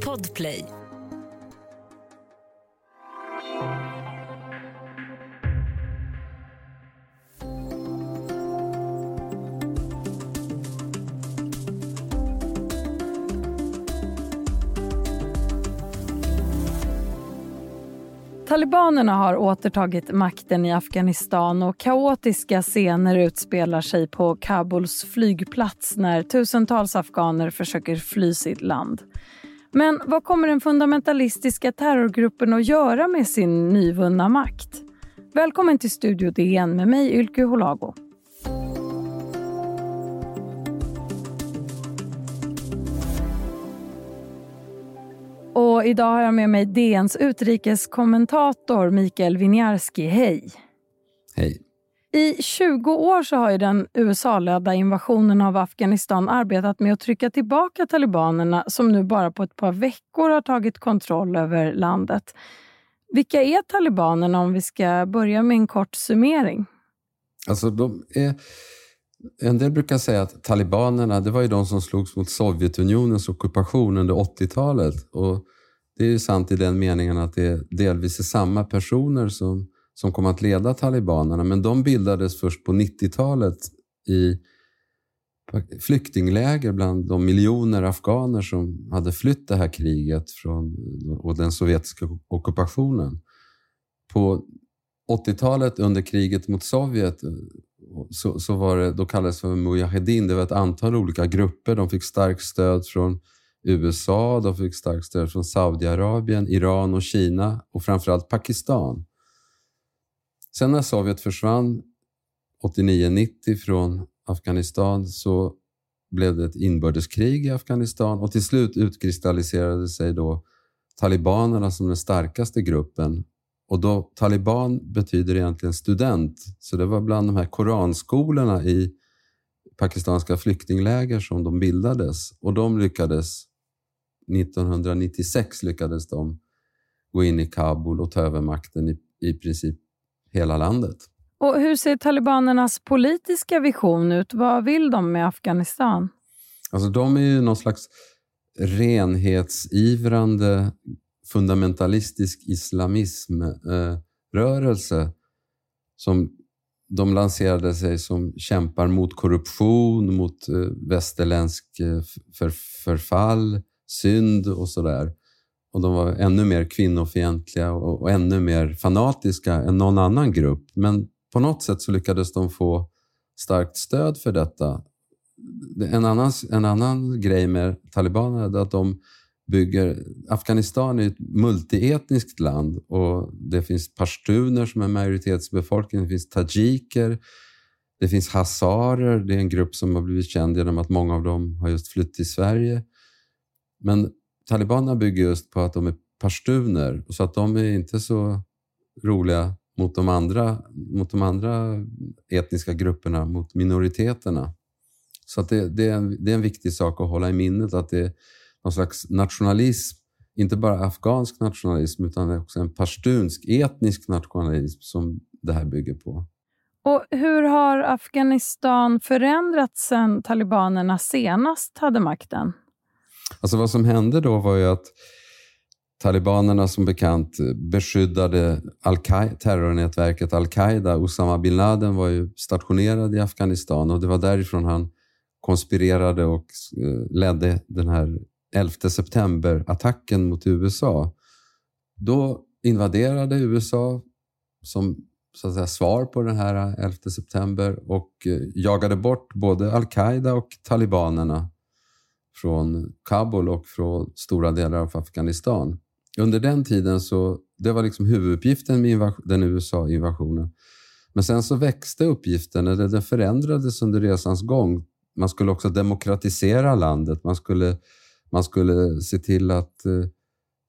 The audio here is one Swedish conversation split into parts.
Podplay. Talibanerna har återtagit makten i Afghanistan och kaotiska scener utspelar sig på Kabuls flygplats när tusentals afghaner försöker fly sitt land. Men vad kommer den fundamentalistiska terrorgruppen att göra med sin nyvunna makt? Välkommen till Studio DN med mig Ylke Holago. Och idag har jag med mig DNs utrikeskommentator Mikael Winiarski. Hej! Hej. I 20 år så har den USA-ledda invasionen av Afghanistan arbetat med att trycka tillbaka talibanerna som nu bara på ett par veckor har tagit kontroll över landet. Vilka är talibanerna om vi ska börja med en kort summering? Alltså, de är... En del brukar säga att talibanerna, det var ju de som slogs mot Sovjetunionens ockupation under 80-talet. Och det är ju sant i den meningen att det delvis är samma personer som, som kom att leda talibanerna, men de bildades först på 90-talet i flyktingläger bland de miljoner afghaner som hade flytt det här kriget från, och den sovjetiska ockupationen. På 80-talet under kriget mot Sovjet så, så var det, då kallades det för Mujahedin. Det var ett antal olika grupper. De fick starkt stöd från USA, de fick starkt stöd från Saudiarabien, Iran och Kina och framförallt Pakistan. Sen när Sovjet försvann 89-90 från Afghanistan så blev det ett inbördeskrig i Afghanistan och till slut utkristalliserade sig då talibanerna som den starkaste gruppen och då taliban betyder egentligen student, så det var bland de här koranskolorna i pakistanska flyktingläger som de bildades. Och de lyckades, 1996 lyckades de gå in i Kabul och ta över makten i, i princip hela landet. Och Hur ser talibanernas politiska vision ut? Vad vill de med Afghanistan? Alltså de är ju någon slags renhetsivrande fundamentalistisk islamismrörelse eh, som de lanserade sig som kämpar mot korruption, mot eh, västerländsk eh, för, förfall, synd och sådär. Och de var ännu mer kvinnofientliga och, och ännu mer fanatiska än någon annan grupp. Men på något sätt så lyckades de få starkt stöd för detta. En annan, en annan grej med talibanerna är att de bygger... Afghanistan är ett multietniskt land och det finns pashtuner som är majoritetsbefolkning, det finns tajiker, det finns hazarer, det är en grupp som har blivit känd genom att många av dem har just flytt till Sverige. Men talibanerna bygger just på att de är pashtuner, så att de är inte så roliga mot de andra, mot de andra etniska grupperna, mot minoriteterna. Så att det, det, är en, det är en viktig sak att hålla i minnet att det någon slags nationalism, inte bara afghansk nationalism utan också en pashtunsk etnisk nationalism som det här bygger på. Och Hur har Afghanistan förändrats sedan talibanerna senast hade makten? Alltså vad som hände då var ju att talibanerna som bekant beskyddade Al terrornätverket al-Qaida. Osama bin Laden var ju stationerad i Afghanistan och det var därifrån han konspirerade och eh, ledde den här 11 september-attacken mot USA. Då invaderade USA som så att säga, svar på den här 11 september och eh, jagade bort både al-Qaida och talibanerna från Kabul och från stora delar av Afghanistan. Under den tiden så, det var liksom huvuduppgiften med den USA-invasionen. Men sen så växte uppgiften, eller den förändrades under resans gång. Man skulle också demokratisera landet. Man skulle man skulle se till att eh,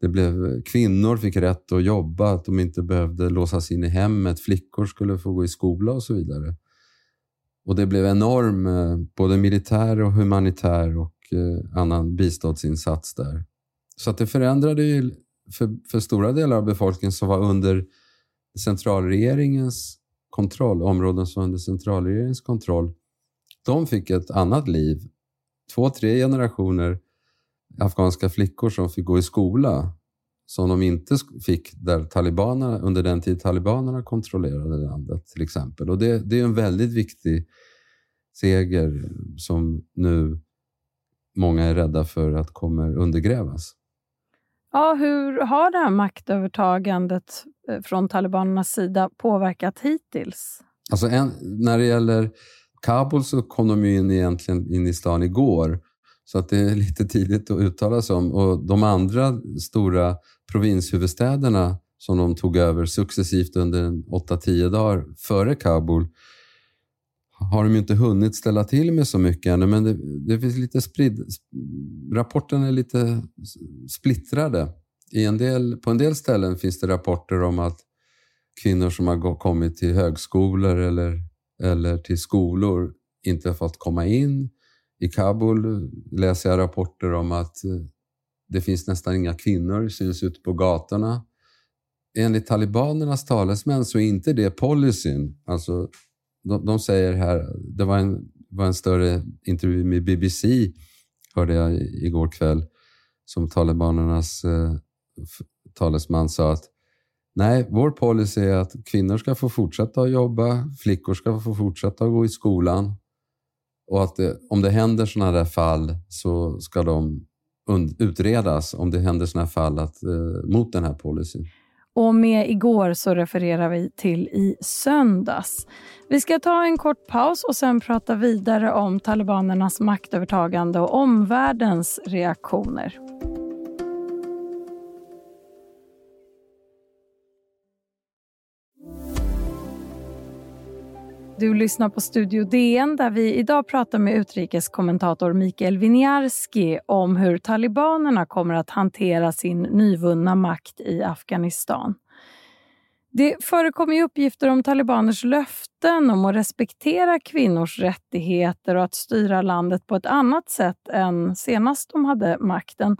det blev, kvinnor fick rätt att jobba, att de inte behövde låsas in i hemmet. Flickor skulle få gå i skola och så vidare. Och det blev enorm, eh, både militär och humanitär och eh, annan biståndsinsats där. Så att det förändrade ju för, för stora delar av befolkningen som var under centralregeringens kontroll, områden som var under centralregeringens kontroll. De fick ett annat liv. Två, tre generationer afghanska flickor som fick gå i skola som de inte fick där talibanerna, under den tid talibanerna kontrollerade landet till exempel. Och det, det är en väldigt viktig seger som nu många är rädda för att kommer undergrävas. Ja, hur har det här maktövertagandet eh, från talibanernas sida påverkat hittills? Alltså en, när det gäller Kabul så kom de ju in, egentligen in i stan igår, så att det är lite tidigt att uttala sig om. Och de andra stora provinshuvudstäderna som de tog över successivt under 8-10 dagar före Kabul har de inte hunnit ställa till med så mycket ännu, men det, det finns lite spridd... Rapporten är lite splittrade. I en del, på en del ställen finns det rapporter om att kvinnor som har kommit till högskolor eller, eller till skolor inte har fått komma in. I Kabul eh, läser jag rapporter om att eh, det finns nästan inga kvinnor, syns ute på gatorna. Enligt talibanernas talesmän så är inte det policyn. Alltså, de, de säger här, det var en, var en större intervju med BBC, hörde jag igår kväll, som talibanernas eh, talesman sa att nej, vår policy är att kvinnor ska få fortsätta att jobba, flickor ska få fortsätta att gå i skolan och att det, om det händer sådana där fall så ska de utredas om det händer sådana fall att, eh, mot den här policyn. Och med igår så refererar vi till i söndags. Vi ska ta en kort paus och sen prata vidare om talibanernas maktövertagande och omvärldens reaktioner. Du lyssnar på Studio DN där vi idag pratar med utrikeskommentator Mikael Winiarski om hur talibanerna kommer att hantera sin nyvunna makt i Afghanistan. Det förekommer uppgifter om talibaners löften om att respektera kvinnors rättigheter och att styra landet på ett annat sätt än senast de hade makten.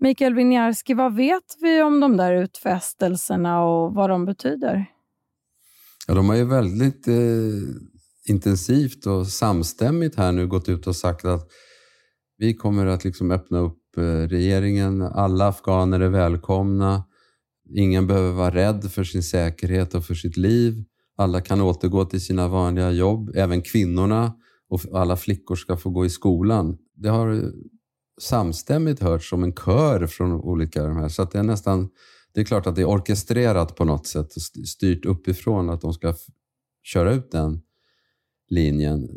Mikael Winiarski, vad vet vi om de där utfästelserna och vad de betyder? Ja, de har ju väldigt eh, intensivt och samstämmigt här nu gått ut och sagt att vi kommer att liksom öppna upp eh, regeringen. Alla afghaner är välkomna. Ingen behöver vara rädd för sin säkerhet och för sitt liv. Alla kan återgå till sina vanliga jobb, även kvinnorna och alla flickor ska få gå i skolan. Det har samstämmigt hörts som en kör från olika de här, så att det är nästan det är klart att det är orkestrerat på något sätt, och styrt uppifrån att de ska köra ut den linjen.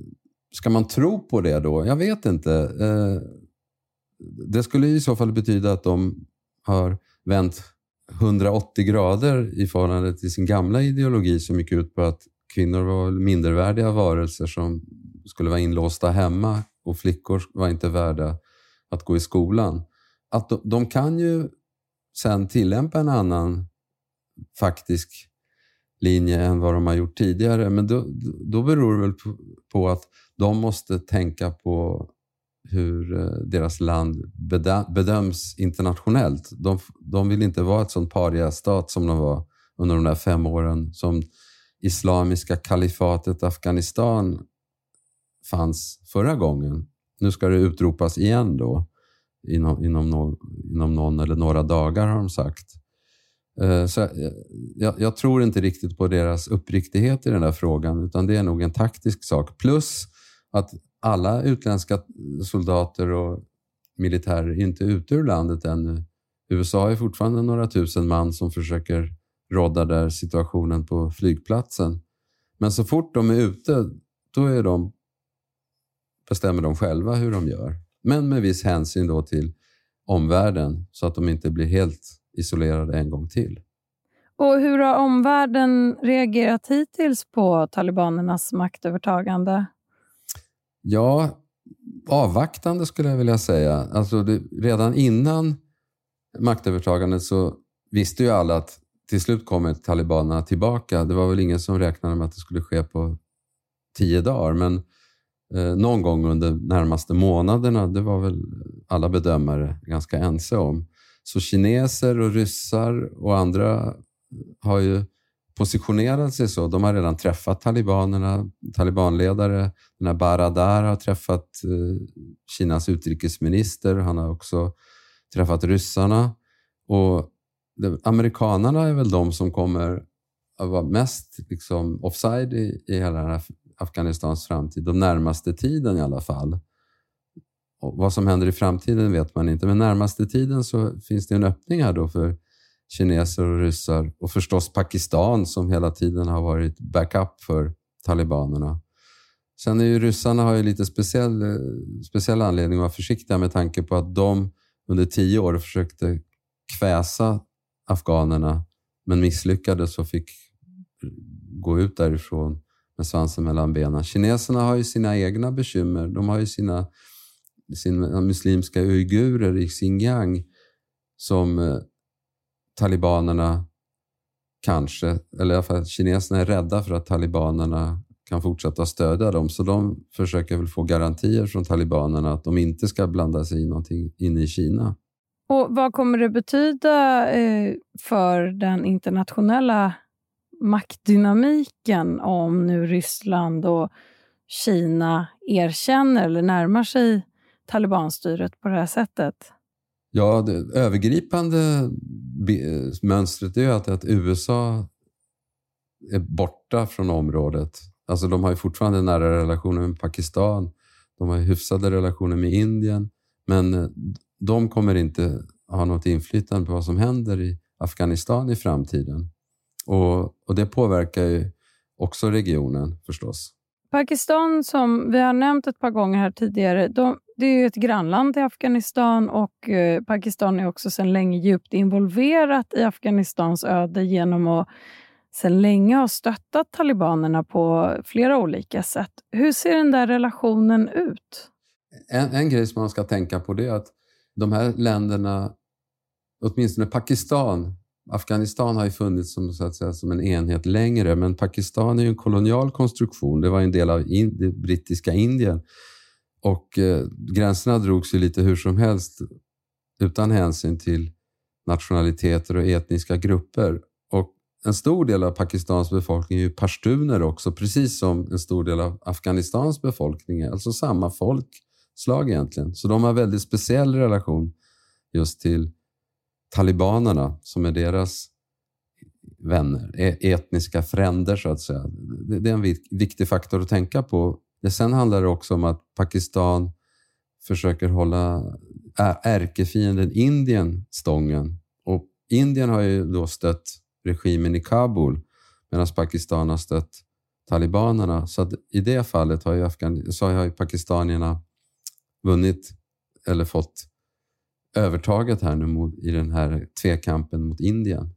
Ska man tro på det då? Jag vet inte. Eh, det skulle i så fall betyda att de har vänt 180 grader i förhållande till sin gamla ideologi som gick ut på att kvinnor var mindervärdiga varelser som skulle vara inlåsta hemma och flickor var inte värda att gå i skolan. Att de, de kan ju sen tillämpa en annan faktisk linje än vad de har gjort tidigare. Men då, då beror det väl på, på att de måste tänka på hur eh, deras land bedöms internationellt. De, de vill inte vara ett sånt paria-stat som de var under de där fem åren som Islamiska kalifatet Afghanistan fanns förra gången. Nu ska det utropas igen då inom, inom, no, inom någon eller några dagar har de sagt. Eh, så jag, jag, tror inte riktigt på deras uppriktighet i den där frågan utan det är nog en taktisk sak. Plus att alla utländska soldater och militärer inte är ute ur landet ännu. USA är fortfarande några tusen man som försöker rådda där situationen på flygplatsen. Men så fort de är ute, då är de, bestämmer de själva hur de gör. Men med viss hänsyn då till omvärlden så att de inte blir helt isolerade en gång till. Och Hur har omvärlden reagerat hittills på talibanernas maktövertagande? Ja, avvaktande skulle jag vilja säga. Alltså det, redan innan maktövertagandet så visste ju alla att till slut kommer talibanerna tillbaka. Det var väl ingen som räknade med att det skulle ske på tio dagar, men Eh, någon gång under närmaste månaderna, det var väl alla bedömare ganska ense om. Så kineser och ryssar och andra har ju positionerat sig så. De har redan träffat talibanerna, talibanledare. Den här Baradar har träffat eh, Kinas utrikesminister. Han har också träffat ryssarna. Och det, amerikanarna är väl de som kommer att vara mest liksom, offside i, i hela den här Afghanistans framtid, de närmaste tiden i alla fall. Och vad som händer i framtiden vet man inte, men närmaste tiden så finns det en öppning här då för kineser och ryssar och förstås Pakistan som hela tiden har varit backup för talibanerna. Sen är ju ryssarna har ju lite speciell, speciell anledning att vara försiktiga med tanke på att de under tio år försökte kväsa afghanerna men misslyckades och fick gå ut därifrån med svansen mellan benen. Kineserna har ju sina egna bekymmer. De har ju sina, sina eh, muslimska uigurer i Xinjiang som eh, talibanerna kanske, eller i alla fall kineserna är rädda för att talibanerna kan fortsätta stödja dem. Så de försöker väl få garantier från talibanerna att de inte ska blanda sig i någonting inne i Kina. Och Vad kommer det betyda eh, för den internationella maktdynamiken om nu Ryssland och Kina erkänner eller närmar sig talibanstyret på det här sättet? Ja, det övergripande mönstret är att, att USA är borta från området. Alltså de har ju fortfarande nära relationer med Pakistan. De har hyfsade relationer med Indien. Men eh, de kommer inte ha något inflytande på vad som händer i Afghanistan i framtiden. Och, och det påverkar ju också regionen förstås. Pakistan, som vi har nämnt ett par gånger här tidigare, de, det är ett grannland till Afghanistan och eh, Pakistan är också sedan länge djupt involverat i Afghanistans öde genom att sedan länge ha stöttat talibanerna på flera olika sätt. Hur ser den där relationen ut? En, en grej som man ska tänka på det är att de här länderna, åtminstone Pakistan, Afghanistan har ju funnits som, så att säga, som en enhet längre, men Pakistan är ju en kolonial konstruktion. Det var en del av in, det brittiska Indien. Och eh, gränserna drogs ju lite hur som helst utan hänsyn till nationaliteter och etniska grupper. Och en stor del av Pakistans befolkning är ju pashtuner också, precis som en stor del av Afghanistans befolkning är. Alltså samma folkslag egentligen. Så de har väldigt speciell relation just till talibanerna som är deras vänner, e-, etniska fränder så att säga. Det är en viktig faktor att tänka på. Sen handlar det också om att Pakistan försöker hålla ärkefienden Indien stången. Och Indien har ju då stött regimen i Kabul medan Pakistan har stött talibanerna. Så att i det fallet har ju, Afgan så har ju pakistanierna vunnit eller fått övertaget här nu mot, i den här tvekampen mot Indien.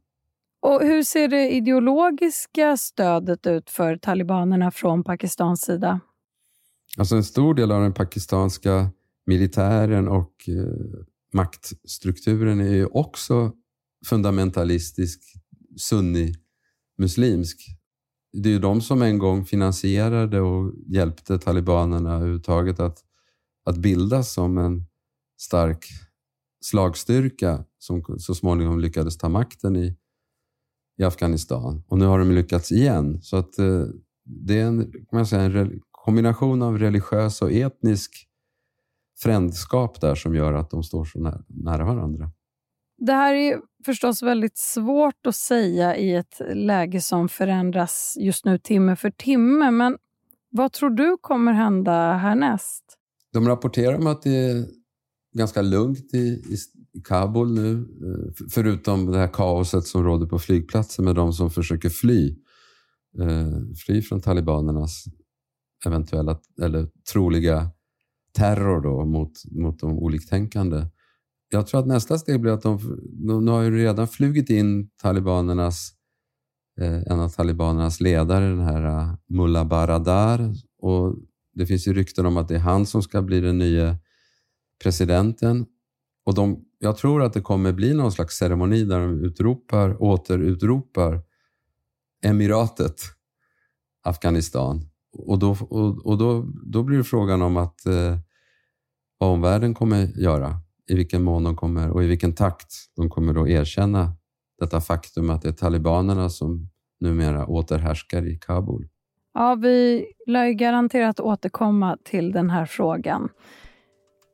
Och Hur ser det ideologiska stödet ut för talibanerna från Pakistans sida? Alltså en stor del av den pakistanska militären och eh, maktstrukturen är ju också fundamentalistisk, sunni-muslimsk. Det är ju de som en gång finansierade och hjälpte talibanerna överhuvudtaget att, att bildas som en stark slagstyrka som så småningom lyckades ta makten i, i Afghanistan. Och nu har de lyckats igen. Så att eh, det är en, kan man säga, en kombination av religiös och etnisk frändskap där som gör att de står så nära, nära varandra. Det här är förstås väldigt svårt att säga i ett läge som förändras just nu timme för timme. Men vad tror du kommer hända härnäst? De rapporterar om att det ganska lugnt i, i, i Kabul nu. Eh, förutom det här kaoset som råder på flygplatsen med de som försöker fly. Eh, fly från talibanernas eventuella eller troliga terror då mot, mot de oliktänkande. Jag tror att nästa steg blir att de, de, de har ju redan flugit in talibanernas eh, en av talibanernas ledare, den här eh, Mullah Baradar. Och det finns ju rykten om att det är han som ska bli den nya presidenten. Och de, jag tror att det kommer bli någon slags ceremoni där de utropar, återutropar emiratet Afghanistan. Och då, och, och då, då blir det frågan om att eh, vad omvärlden kommer göra, i vilken mån de kommer och i vilken takt de kommer att erkänna detta faktum att det är talibanerna som numera återhärskar i Kabul. Ja, vi lär ju garanterat återkomma till den här frågan.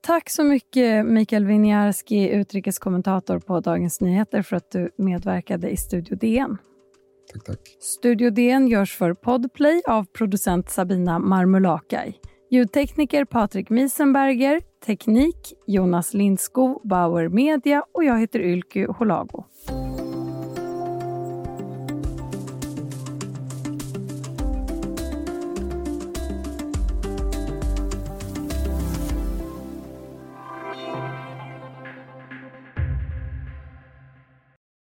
Tack så mycket Mikael Winiarski, utrikeskommentator på Dagens Nyheter för att du medverkade i Studio DN. Tack, tack. Studio DN görs för Podplay av producent Sabina Marmulakai. Ljudtekniker Patrik Miesenberger, teknik Jonas Lindskog, Bauer Media och jag heter Ylke Holago.